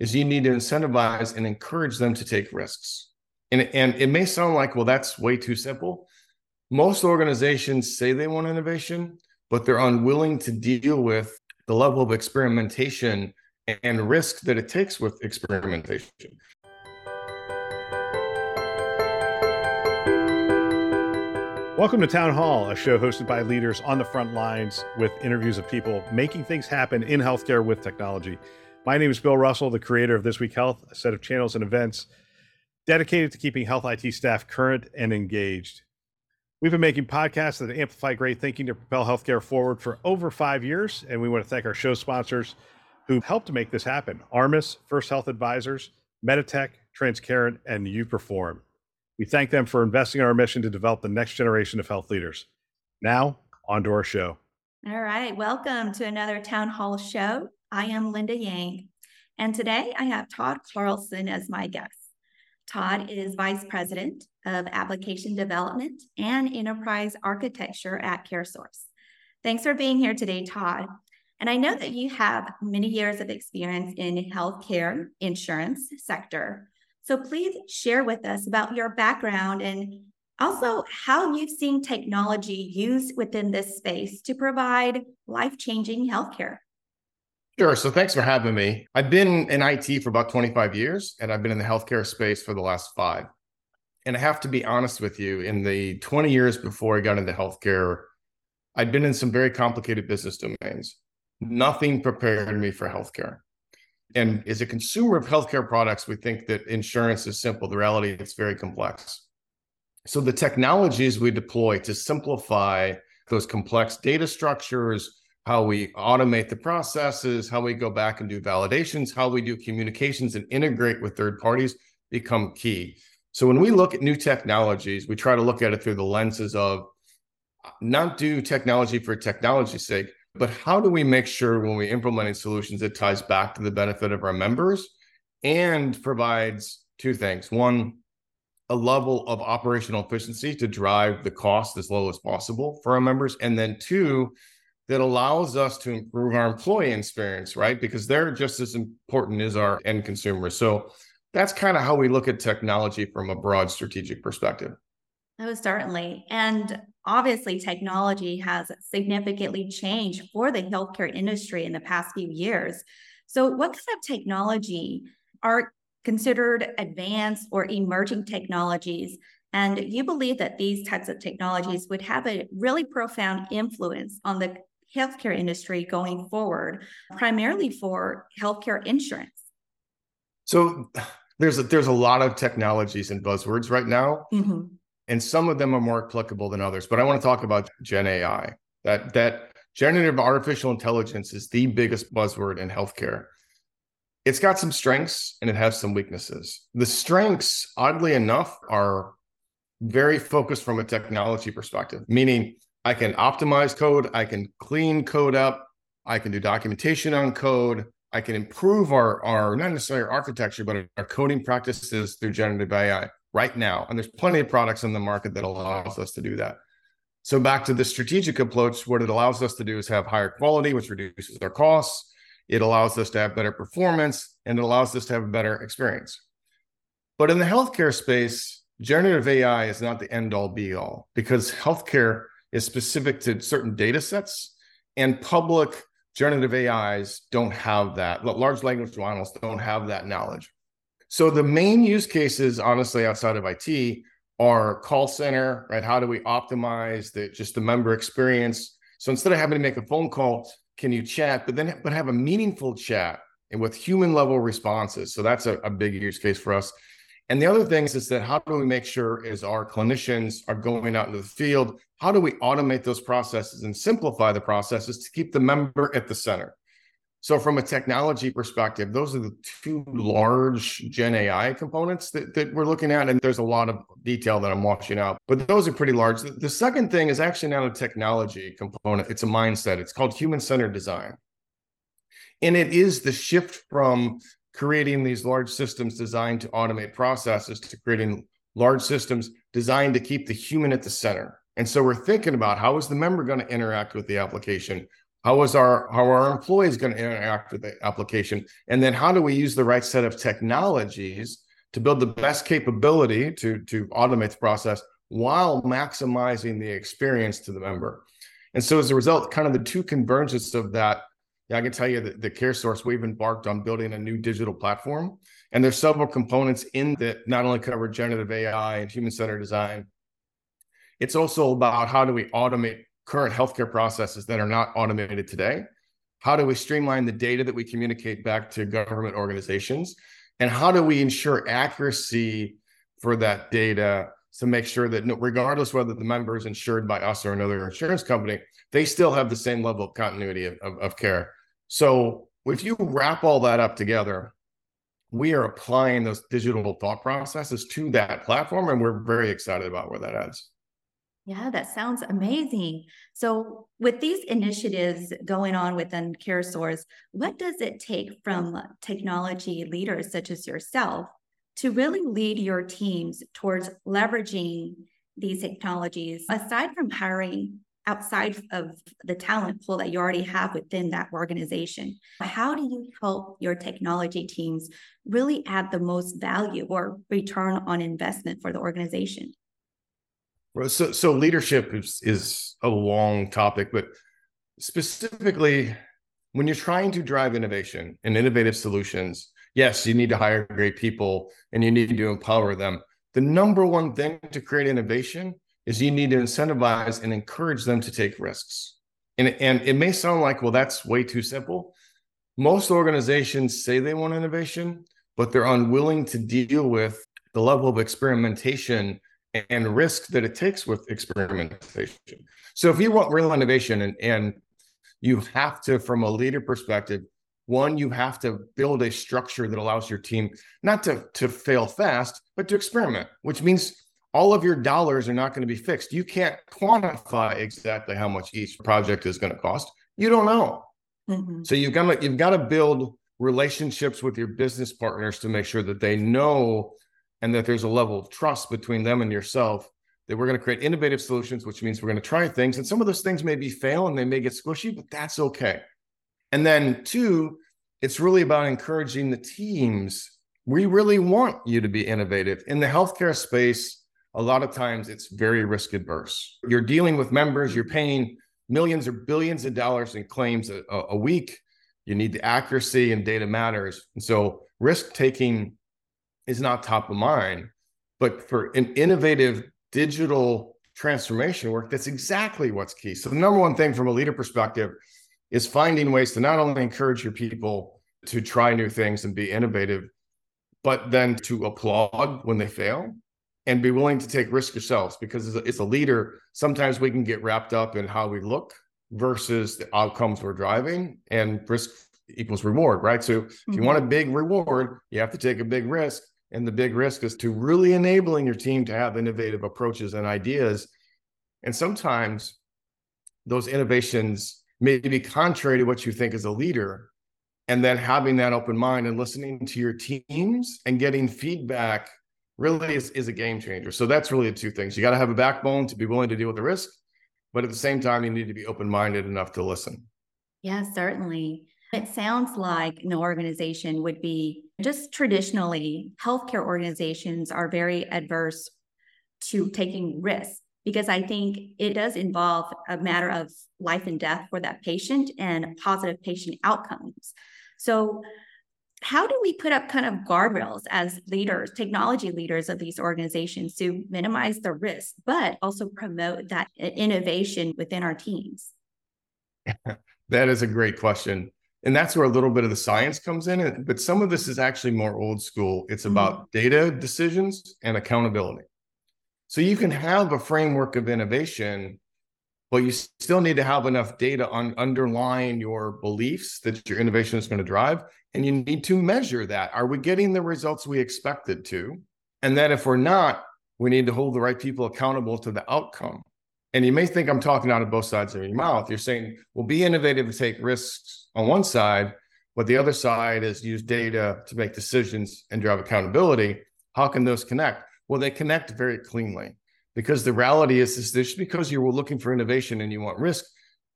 is you need to incentivize and encourage them to take risks. And, and it may sound like, well, that's way too simple. Most organizations say they want innovation, but they're unwilling to deal with the level of experimentation and risk that it takes with experimentation. Welcome to Town Hall, a show hosted by leaders on the front lines with interviews of people making things happen in healthcare with technology. My name is Bill Russell, the creator of This Week Health, a set of channels and events dedicated to keeping health IT staff current and engaged. We've been making podcasts that amplify great thinking to propel healthcare forward for over five years, and we want to thank our show sponsors who helped to make this happen Armis, First Health Advisors, Meditech, Transcarent, and UPerform. We thank them for investing in our mission to develop the next generation of health leaders. Now, on to our show. All right. Welcome to another Town Hall show. I am Linda Yang, and today I have Todd Carlson as my guest. Todd is Vice President of Application Development and Enterprise Architecture at CareSource. Thanks for being here today, Todd. And I know that you have many years of experience in healthcare insurance sector. So please share with us about your background and also how you've seen technology used within this space to provide life-changing healthcare. Sure. So thanks for having me. I've been in IT for about 25 years, and I've been in the healthcare space for the last five. And I have to be honest with you, in the 20 years before I got into healthcare, I'd been in some very complicated business domains. Nothing prepared me for healthcare. And as a consumer of healthcare products, we think that insurance is simple. The reality, it's very complex. So the technologies we deploy to simplify those complex data structures, how we automate the processes, how we go back and do validations, how we do communications and integrate with third parties become key. So when we look at new technologies, we try to look at it through the lenses of uh, not do technology for technology's sake, but how do we make sure when we implementing solutions it ties back to the benefit of our members and provides two things. One, a level of operational efficiency to drive the cost as low as possible for our members. And then two, that allows us to improve our employee experience, right? Because they're just as important as our end consumers. So that's kind of how we look at technology from a broad strategic perspective. Oh, certainly. And obviously, technology has significantly changed for the healthcare industry in the past few years. So, what kind of technology are considered advanced or emerging technologies and you believe that these types of technologies would have a really profound influence on the healthcare industry going forward, primarily for healthcare insurance? So there's a, there's a lot of technologies and buzzwords right now, mm-hmm. and some of them are more applicable than others. But I want to talk about Gen AI. That that generative artificial intelligence is the biggest buzzword in healthcare. It's got some strengths and it has some weaknesses. The strengths, oddly enough, are very focused from a technology perspective, meaning I can optimize code, I can clean code up, I can do documentation on code, I can improve our, our not necessarily our architecture, but our coding practices through generative AI right now. And there's plenty of products in the market that allows us to do that. So back to the strategic approach, what it allows us to do is have higher quality, which reduces our costs. It allows us to have better performance and it allows us to have a better experience. But in the healthcare space, generative AI is not the end all be all because healthcare is specific to certain data sets and public generative AIs don't have that. Large language models don't have that knowledge. So the main use cases, honestly, outside of IT are call center, right? How do we optimize the just the member experience? So instead of having to make a phone call, can you chat, but then but have a meaningful chat and with human level responses. So that's a, a big use case for us. And the other things is that how do we make sure is our clinicians are going out into the field, how do we automate those processes and simplify the processes to keep the member at the center? So, from a technology perspective, those are the two large Gen AI components that, that we're looking at. And there's a lot of detail that I'm washing out, but those are pretty large. The second thing is actually not a technology component, it's a mindset. It's called human centered design. And it is the shift from creating these large systems designed to automate processes to creating large systems designed to keep the human at the center. And so we're thinking about how is the member going to interact with the application? How is our how are our employees going to interact with the application? And then how do we use the right set of technologies to build the best capability to to automate the process while maximizing the experience to the member? And so as a result, kind of the two convergences of that, yeah, I can tell you that the CareSource, we've embarked on building a new digital platform. And there's several components in that not only cover generative AI and human-centered design, it's also about how do we automate current healthcare processes that are not automated today? How do we streamline the data that we communicate back to government organizations? And how do we ensure accuracy for that data to make sure that regardless whether the member is insured by us or another insurance company, they still have the same level of continuity of, of, of care. So if you wrap all that up together, we are applying those digital thought processes to that platform, and we're very excited about where that adds. Yeah, that sounds amazing. So, with these initiatives going on within CareSource, what does it take from technology leaders such as yourself to really lead your teams towards leveraging these technologies aside from hiring outside of the talent pool that you already have within that organization? How do you help your technology teams really add the most value or return on investment for the organization? So, so leadership is, is a long topic, but specifically, when you're trying to drive innovation and innovative solutions, yes, you need to hire great people and you need to empower them. The number one thing to create innovation is you need to incentivize and encourage them to take risks. And, and it may sound like, well, that's way too simple. Most organizations say they want innovation, but they're unwilling to deal with the level of experimentation and risk that it takes with experimentation. So if you want real innovation and, and you have to, from a leader perspective, one, you have to build a structure that allows your team not to, to fail fast, but to experiment, which means all of your dollars are not going to be fixed. You can't quantify exactly how much each project is going to cost. You don't know. Mm-hmm. So you've got to you've got to build relationships with your business partners to make sure that they know and that there's a level of trust between them and yourself that we're going to create innovative solutions, which means we're going to try things. And some of those things may be fail and they may get squishy, but that's okay. And then two, it's really about encouraging the teams. We really want you to be innovative. In the healthcare space, a lot of times it's very risk adverse. You're dealing with members, you're paying millions or billions of dollars in claims a, a week. You need the accuracy and data matters. And so risk taking is not top of mind. But for an innovative digital transformation work, that's exactly what's key. So the number one thing from a leader perspective is finding ways to not only encourage your people to try new things and be innovative, but then to applaud when they fail and be willing to take risk yourselves because as a, as a leader, sometimes we can get wrapped up in how we look versus the outcomes we're driving and risk equals reward, right? So if you mm-hmm. want a big reward, you have to take a big risk. And the big risk is to really enabling your team to have innovative approaches and ideas. And sometimes those innovations may be contrary to what you think as a leader. And then having that open mind and listening to your teams and getting feedback really is, is a game changer. So that's really the two things. You got to have a backbone to be willing to deal with the risk, but at the same time, you need to be open minded enough to listen. Yeah, certainly. It sounds like an organization would be just traditionally, healthcare organizations are very adverse to taking risks because I think it does involve a matter of life and death for that patient and positive patient outcomes. So, how do we put up kind of guardrails as leaders, technology leaders of these organizations to minimize the risk, but also promote that innovation within our teams? that is a great question and that's where a little bit of the science comes in but some of this is actually more old school it's mm-hmm. about mm-hmm. data decisions and accountability so you can have a framework of innovation but you still need to have enough data on underlying your beliefs that your innovation is going to drive and you need to measure that. Are we getting the results we expected to? And then if we're not we need to hold the right people accountable to the outcome. And you may think i'm talking out of both sides of your mouth. You're saying well be innovative and take risks on one side but the other side is use data to make decisions and drive accountability. How can those connect? Well they connect very cleanly. Because the reality is, is just because you were looking for innovation and you want risk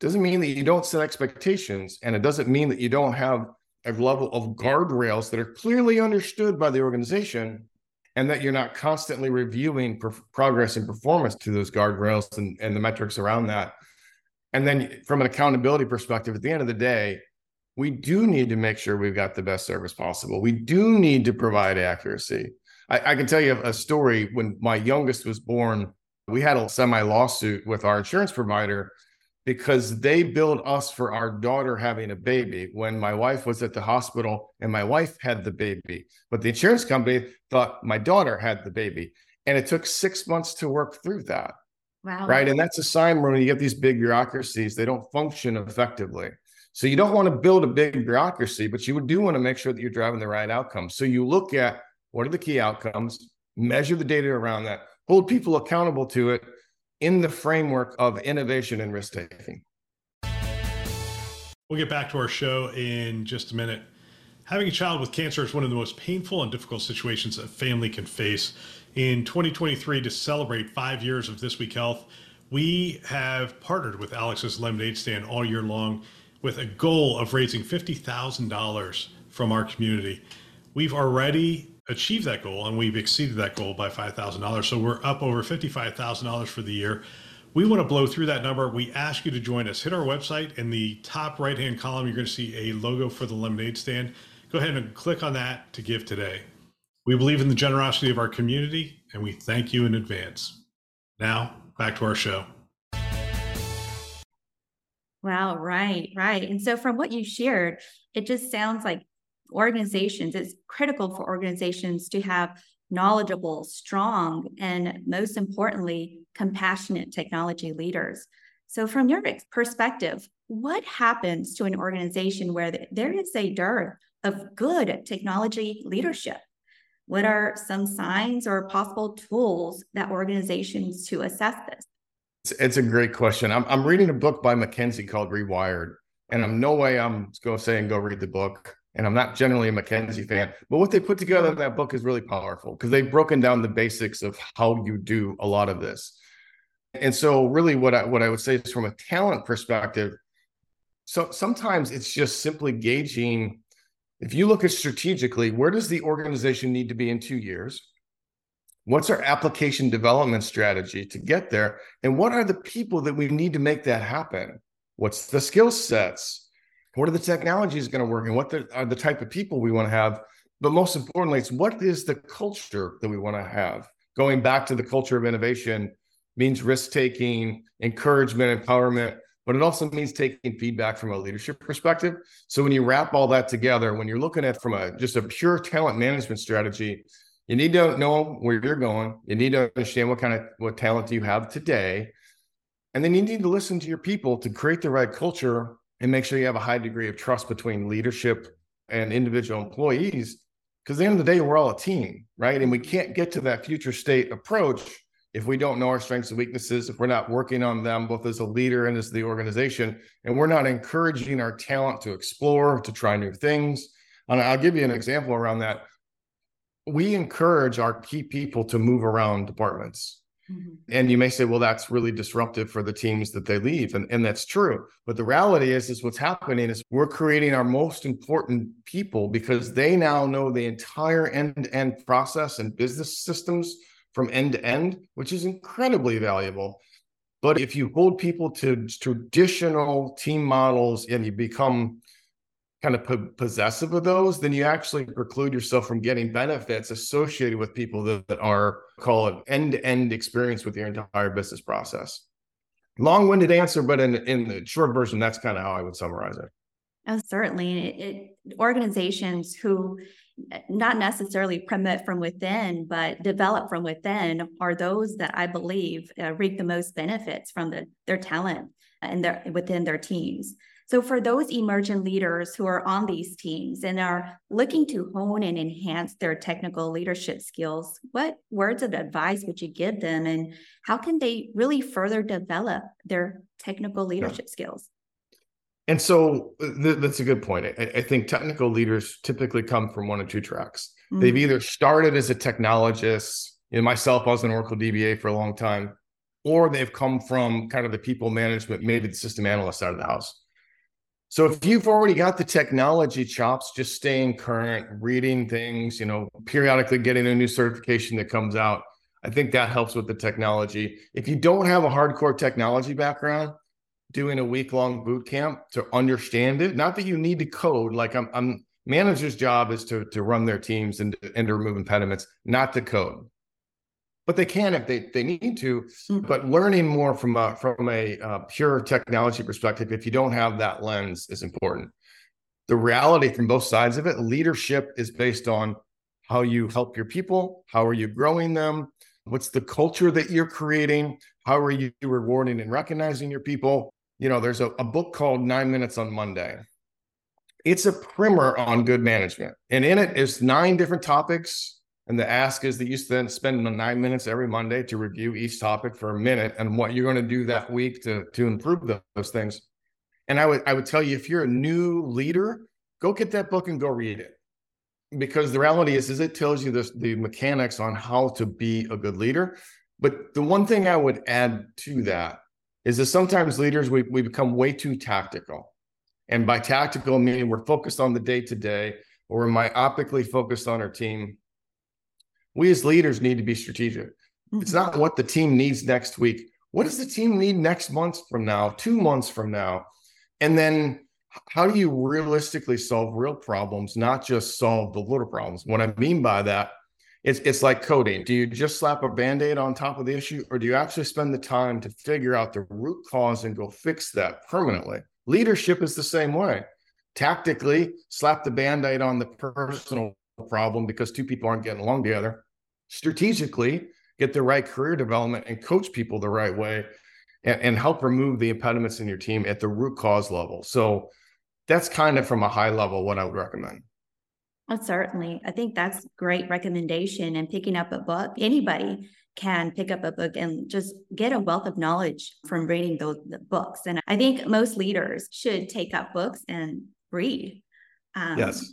doesn't mean that you don't set expectations. And it doesn't mean that you don't have a level of guardrails that are clearly understood by the organization and that you're not constantly reviewing per- progress and performance to those guardrails and, and the metrics around that. And then from an accountability perspective at the end of the day we do need to make sure we've got the best service possible. We do need to provide accuracy. I, I can tell you a story. When my youngest was born. We had a semi lawsuit with our insurance provider because they billed us for our daughter having a baby when my wife was at the hospital and my wife had the baby. But the insurance company thought my daughter had the baby. And it took six months to work through that. Wow. Right. And that's a sign when you get these big bureaucracies, they don't function effectively. So you don't want to build a big bureaucracy, but you do want to make sure that you're driving the right outcomes. So you look at what are the key outcomes? Measure the data around that. Hold people accountable to it in the framework of innovation and risk taking. We'll get back to our show in just a minute. Having a child with cancer is one of the most painful and difficult situations a family can face. In 2023, to celebrate five years of This Week Health, we have partnered with Alex's Lemonade Stand all year long with a goal of raising $50,000 from our community. We've already achieved that goal and we've exceeded that goal by $5,000. So we're up over $55,000 for the year. We want to blow through that number. We ask you to join us. Hit our website in the top right hand column. You're going to see a logo for the lemonade stand. Go ahead and click on that to give today. We believe in the generosity of our community and we thank you in advance. Now, back to our show. Wow, right, right. And so from what you shared, it just sounds like organizations, it's critical for organizations to have knowledgeable, strong, and most importantly, compassionate technology leaders. So, from your perspective, what happens to an organization where there is a dearth of good technology leadership? What are some signs or possible tools that organizations to assess this? It's a great question. I'm, I'm reading a book by McKinsey called Rewired, and I'm no way I'm going to say and go read the book and I'm not generally a McKinsey fan, but what they put together in that book is really powerful because they've broken down the basics of how you do a lot of this. And so, really, what I what I would say is from a talent perspective. So sometimes it's just simply gauging. If you look at strategically, where does the organization need to be in two years? What's our application development strategy to get there? And what are the people that we need to make that happen? What's the skill sets? What are the technologies going to work and what the, are the type of people we want to have? But most importantly it's what is the culture that we want to have? Going back to the culture of innovation means risk taking encouragement empowerment but it also means taking feedback from a leadership perspective. So when you wrap all that together when you're looking at from a just a pure talent management strategy you need to know where you're going. You need to understand what kind of what talent you have today? And then you need to listen to your people to create the right culture and make sure you have a high degree of trust between leadership and individual employees. Because at the end of the day, we're all a team, right? And we can't get to that future state approach if we don't know our strengths and weaknesses, if we're not working on them both as a leader and as the organization, and we're not encouraging our talent to explore, to try new things. And I'll give you an example around that. We encourage our key people to move around departments. Mm-hmm. And you may say, well, that's really disruptive for the teams that they leave. And, and that's true. But the reality is, is what's happening is we're creating our most important people because they now know the entire end-to-end process and business systems from end to end, which is incredibly valuable. But if you hold people to traditional team models and you become kind of po- possessive of those, then you actually preclude yourself from getting benefits associated with people that, that are call it end-to-end experience with your entire business process. Long-winded answer, but in in the short version, that's kind of how I would summarize it. Oh, certainly. It, it, organizations who not necessarily promote from within, but develop from within are those that I believe uh, reap the most benefits from the, their talent and their within their teams. So for those emergent leaders who are on these teams and are looking to hone and enhance their technical leadership skills, what words of advice would you give them and how can they really further develop their technical leadership yeah. skills? And so th- that's a good point. I, I, think technical leaders typically come from one of two tracks. Mm-hmm. They've either started as a technologist, you know, myself, I was an Oracle DBA for a long time, or they've come from kind of the people management, maybe the system analyst side of the house. So if you've already got the technology chops, just staying current, reading things, you know, periodically getting a new certification that comes out, I think that helps with the technology. If you don't have a hardcore technology background, doing a week long boot camp to understand it. Not that you need to code. Like I'm, I'm manager's job is to to run their teams and, and to remove impediments, not to code. But they can if they, they need to. Mm-hmm. But learning more from a from a uh, pure technology perspective, if you don't have that lens, is important. The reality from both sides of it, leadership is based on how you help your people, how are you growing them, what's the culture that you're creating, how are you rewarding and recognizing your people, you know, there's a, a book called Nine Minutes on Monday. It's a primer on good management. And in it is nine different topics. And the ask is that you spend spend nine minutes every Monday to review each topic for a minute and what you're going to do that week to, to improve those things. And I would I would tell you if you're a new leader, go get that book and go read it. Because the reality is, is it tells you this, the mechanics on how to be a good leader. But the one thing I would add to that is that sometimes leaders we, we become way too tactical and by tactical meaning we're focused on the day to day or we're myopically focused on our team we as leaders need to be strategic mm-hmm. it's not what the team needs next week what does the team need next month from now two months from now and then how do you realistically solve real problems not just solve the little problems what i mean by that it's it's like coding. Do you just slap a band-aid on top of the issue, or do you actually spend the time to figure out the root cause and go fix that permanently? Leadership is the same way. Tactically, slap the band-aid on the personal problem because two people aren't getting along together. Strategically, get the right career development and coach people the right way and, and help remove the impediments in your team at the root cause level. So that's kind of from a high level what I would recommend. Oh, certainly. I think that's great recommendation and picking up a book. Anybody can pick up a book and just get a wealth of knowledge from reading those books. And I think most leaders should take up books and read. Um, yes.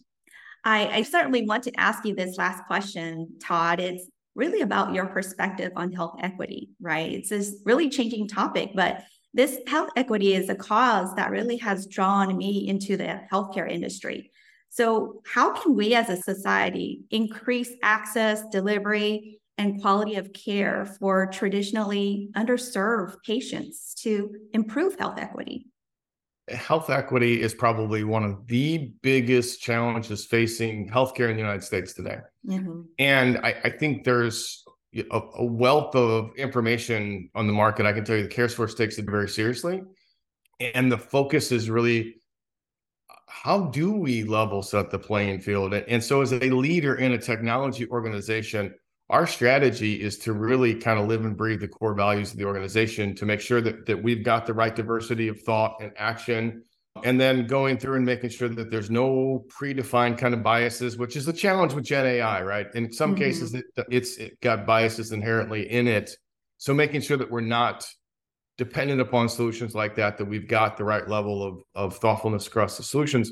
I, I certainly want to ask you this last question, Todd. It's really about your perspective on health equity, right? It's this really changing topic, but this health equity is a cause that really has drawn me into the healthcare industry. So, how can we as a society increase access, delivery, and quality of care for traditionally underserved patients to improve health equity? Health equity is probably one of the biggest challenges facing healthcare in the United States today. Mm-hmm. And I, I, think there's a, a, wealth of information on the market. I can tell you the CareSource takes it very seriously. And the focus is really how do we level set the playing field? And so, as a leader in a technology organization, our strategy is to really kind of live and breathe the core values of the organization to make sure that, that we've got the right diversity of thought and action. And then going through and making sure that there's no predefined kind of biases, which is the challenge with Gen AI, right? In some mm-hmm. cases, it, it's it got biases inherently in it. So making sure that we're not dependent upon solutions like that, that we've got the right level of, of thoughtfulness across the solutions.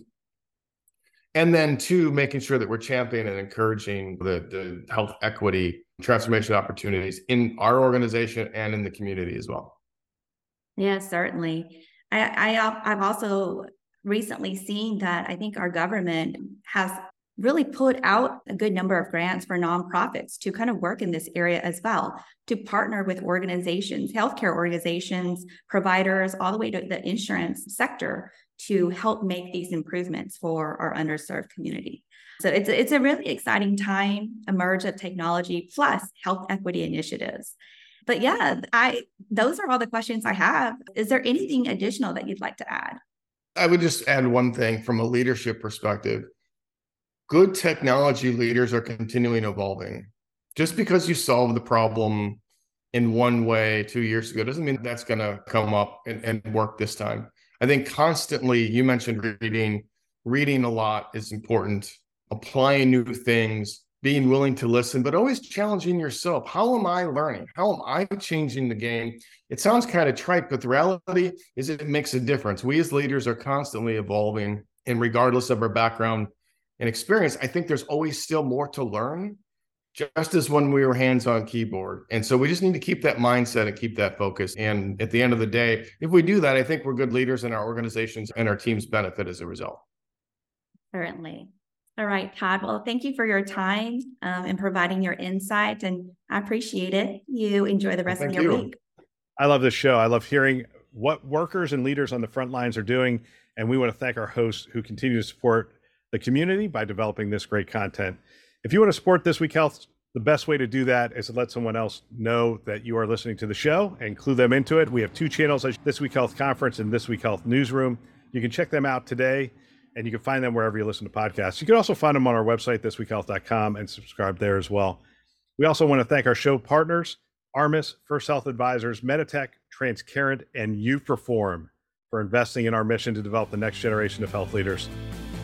And then two, making sure that we're championing and encouraging the, the health equity transformation opportunities in our organization and in the community as well. Yeah, certainly. I, I I've also recently seen that I think our government has really put out a good number of grants for nonprofits to kind of work in this area as well, to partner with organizations, healthcare organizations, providers, all the way to the insurance sector to help make these improvements for our underserved community. So it's it's a really exciting time, a merge of technology plus health equity initiatives. But yeah, I those are all the questions I have. Is there anything additional that you'd like to add? I would just add one thing from a leadership perspective. Good technology leaders are continuing evolving. Just because you solve the problem in one way two years ago doesn't mean that's going to come up and, and work this time. I think constantly, you mentioned reading, reading a lot is important, applying new things, being willing to listen, but always challenging yourself. How am I learning? How am I changing the game? It sounds kind of trite, but the reality is it makes a difference. We as leaders are constantly evolving, and regardless of our background and experience, I think there's always still more to learn, just as when we were hands on keyboard. And so we just need to keep that mindset and keep that focus. And at the end of the day, if we do that, I think we're good leaders and our organizations and our teams benefit as a result. Certainly. All right, Todd. Well, thank you for your time um, and providing your insight, and I appreciate it. You enjoy the rest well, of your you. week. I love this show. I love hearing what workers and leaders on the front lines are doing, and we want to thank our hosts who continue to support the community by developing this great content. If you want to support This Week Health, the best way to do that is to let someone else know that you are listening to the show and clue them into it. We have two channels: This Week Health Conference and This Week Health Newsroom. You can check them out today and you can find them wherever you listen to podcasts. You can also find them on our website, thisweekhealth.com, and subscribe there as well. We also want to thank our show partners, Armis, First Health Advisors, Meditech, Transcarent, and uPerform for investing in our mission to develop the next generation of health leaders.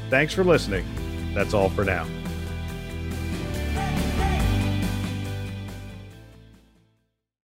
Thanks for listening. That's all for now.